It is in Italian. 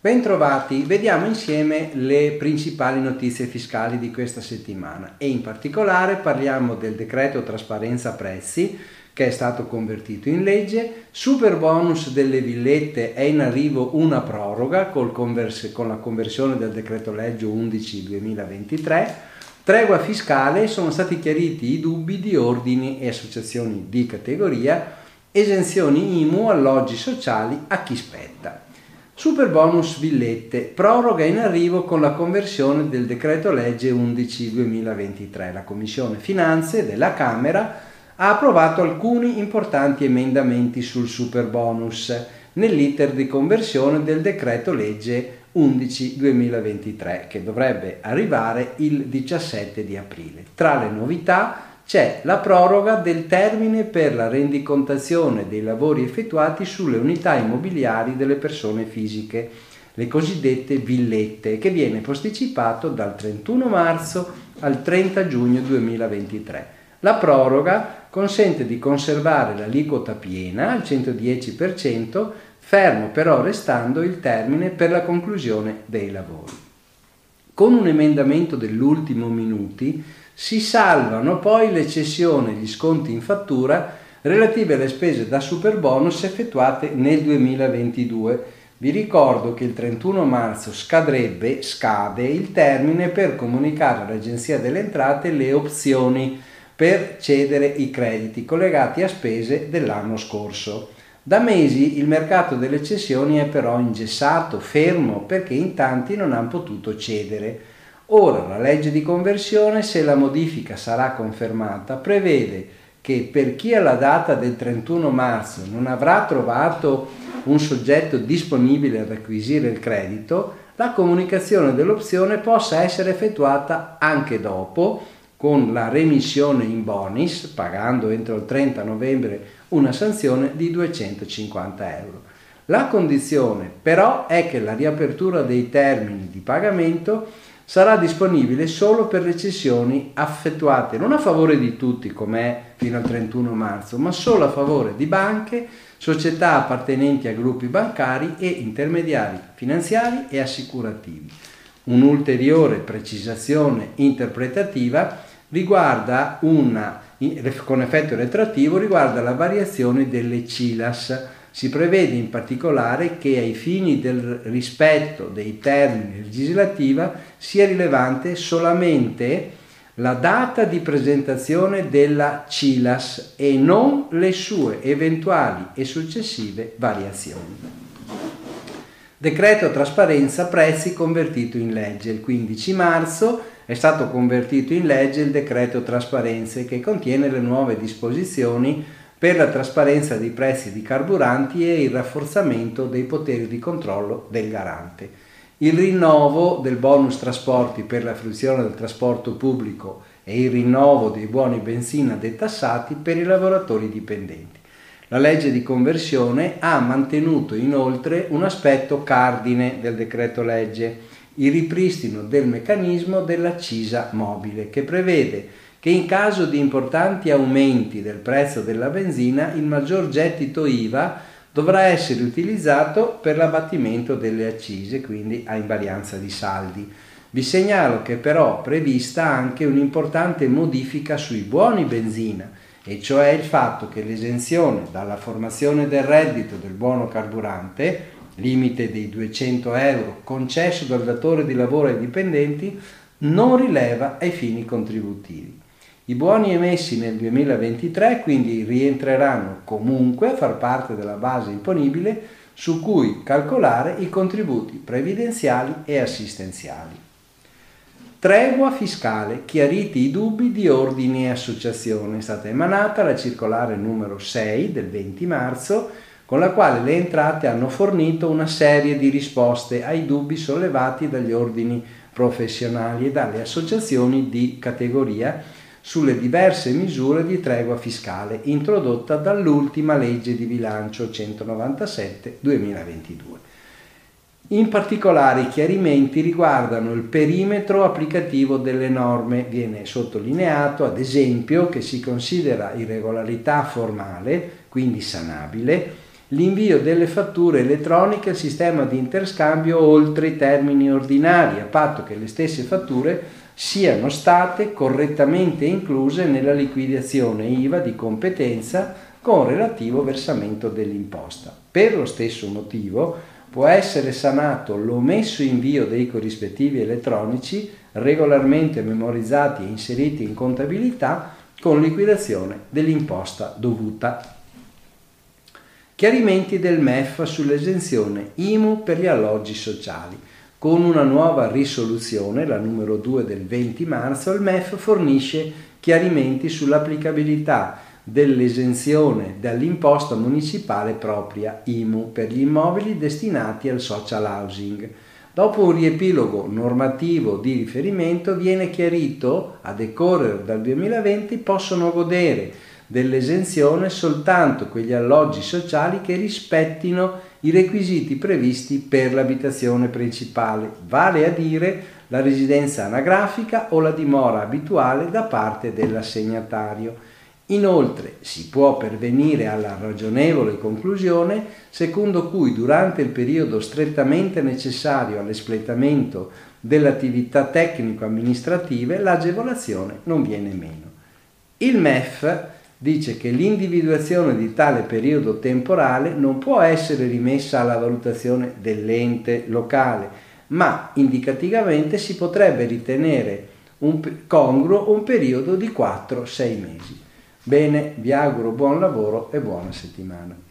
Bentrovati, vediamo insieme le principali notizie fiscali di questa settimana e in particolare parliamo del decreto trasparenza prezzi che è stato convertito in legge, super bonus delle villette è in arrivo una proroga con la conversione del decreto legge 11 2023, tregua fiscale sono stati chiariti i dubbi di ordini e associazioni di categoria, esenzioni IMU, alloggi sociali a chi spetta. Super bonus villette, proroga in arrivo con la conversione del decreto legge 11 2023. La Commissione Finanze della Camera ha approvato alcuni importanti emendamenti sul super bonus nell'iter di conversione del decreto legge 11 2023 che dovrebbe arrivare il 17 di aprile. Tra le novità c'è la proroga del termine per la rendicontazione dei lavori effettuati sulle unità immobiliari delle persone fisiche, le cosiddette villette, che viene posticipato dal 31 marzo al 30 giugno 2023. La proroga consente di conservare l'aliquota piena al 110%, fermo però restando il termine per la conclusione dei lavori. Con un emendamento dell'ultimo minuti si salvano poi le cessioni e gli sconti in fattura relative alle spese da super bonus effettuate nel 2022. Vi ricordo che il 31 marzo scadrebbe, scade il termine per comunicare all'Agenzia delle Entrate le opzioni per cedere i crediti collegati a spese dell'anno scorso. Da mesi il mercato delle cessioni è però ingessato, fermo, perché in tanti non hanno potuto cedere. Ora la legge di conversione, se la modifica sarà confermata, prevede che per chi alla data del 31 marzo non avrà trovato un soggetto disponibile ad acquisire il credito, la comunicazione dell'opzione possa essere effettuata anche dopo con la remissione in bonis, pagando entro il 30 novembre una sanzione di 250 euro. La condizione però è che la riapertura dei termini di pagamento sarà disponibile solo per le cessioni effettuate non a favore di tutti come fino al 31 marzo, ma solo a favore di banche, società appartenenti a gruppi bancari e intermediari finanziari e assicurativi. Un'ulteriore precisazione interpretativa riguarda una, con effetto retroattivo riguarda la variazione delle CILAS si prevede in particolare che ai fini del rispetto dei termini legislativi sia rilevante solamente la data di presentazione della CILAS e non le sue eventuali e successive variazioni. Decreto trasparenza prezzi convertito in legge. Il 15 marzo è stato convertito in legge il decreto trasparenze che contiene le nuove disposizioni per la trasparenza dei prezzi di carburanti e il rafforzamento dei poteri di controllo del garante. Il rinnovo del bonus trasporti per la fruizione del trasporto pubblico e il rinnovo dei buoni benzina detassati per i lavoratori dipendenti. La legge di conversione ha mantenuto inoltre un aspetto cardine del decreto legge, il ripristino del meccanismo della CISA mobile, che prevede che in caso di importanti aumenti del prezzo della benzina il maggior gettito IVA dovrà essere utilizzato per l'abbattimento delle accise, quindi a invarianza di saldi. Vi segnalo che però è prevista anche un'importante modifica sui buoni benzina, e cioè il fatto che l'esenzione dalla formazione del reddito del buono carburante, limite dei 200 euro concesso dal datore di lavoro ai dipendenti, non rileva ai fini contributivi. I buoni emessi nel 2023 quindi rientreranno comunque a far parte della base imponibile su cui calcolare i contributi previdenziali e assistenziali. Tregua fiscale, chiariti i dubbi di ordini e associazione. È stata emanata la circolare numero 6 del 20 marzo con la quale le entrate hanno fornito una serie di risposte ai dubbi sollevati dagli ordini professionali e dalle associazioni di categoria sulle diverse misure di tregua fiscale introdotta dall'ultima legge di bilancio 197-2022. In particolare i chiarimenti riguardano il perimetro applicativo delle norme. Viene sottolineato, ad esempio, che si considera irregolarità formale, quindi sanabile, l'invio delle fatture elettroniche al sistema di interscambio oltre i termini ordinari, a patto che le stesse fatture siano state correttamente incluse nella liquidazione IVA di competenza con relativo versamento dell'imposta. Per lo stesso motivo può essere sanato l'omesso invio dei corrispettivi elettronici regolarmente memorizzati e inseriti in contabilità con liquidazione dell'imposta dovuta. Chiarimenti del MEF sull'esenzione IMU per gli alloggi sociali. Con una nuova risoluzione, la numero 2 del 20 marzo, il MEF fornisce chiarimenti sull'applicabilità dell'esenzione dall'imposta municipale propria IMU per gli immobili destinati al social housing. Dopo un riepilogo normativo di riferimento viene chiarito a decorrere dal 2020 possono godere dell'esenzione soltanto quegli alloggi sociali che rispettino i requisiti previsti per l'abitazione principale, vale a dire la residenza anagrafica o la dimora abituale da parte dell'assegnatario. Inoltre si può pervenire alla ragionevole conclusione secondo cui durante il periodo strettamente necessario all'espletamento delle attività tecnico-amministrative l'agevolazione non viene meno. Il MEF dice che l'individuazione di tale periodo temporale non può essere rimessa alla valutazione dell'ente locale, ma indicativamente si potrebbe ritenere un congruo un periodo di 4-6 mesi. Bene, vi auguro buon lavoro e buona settimana.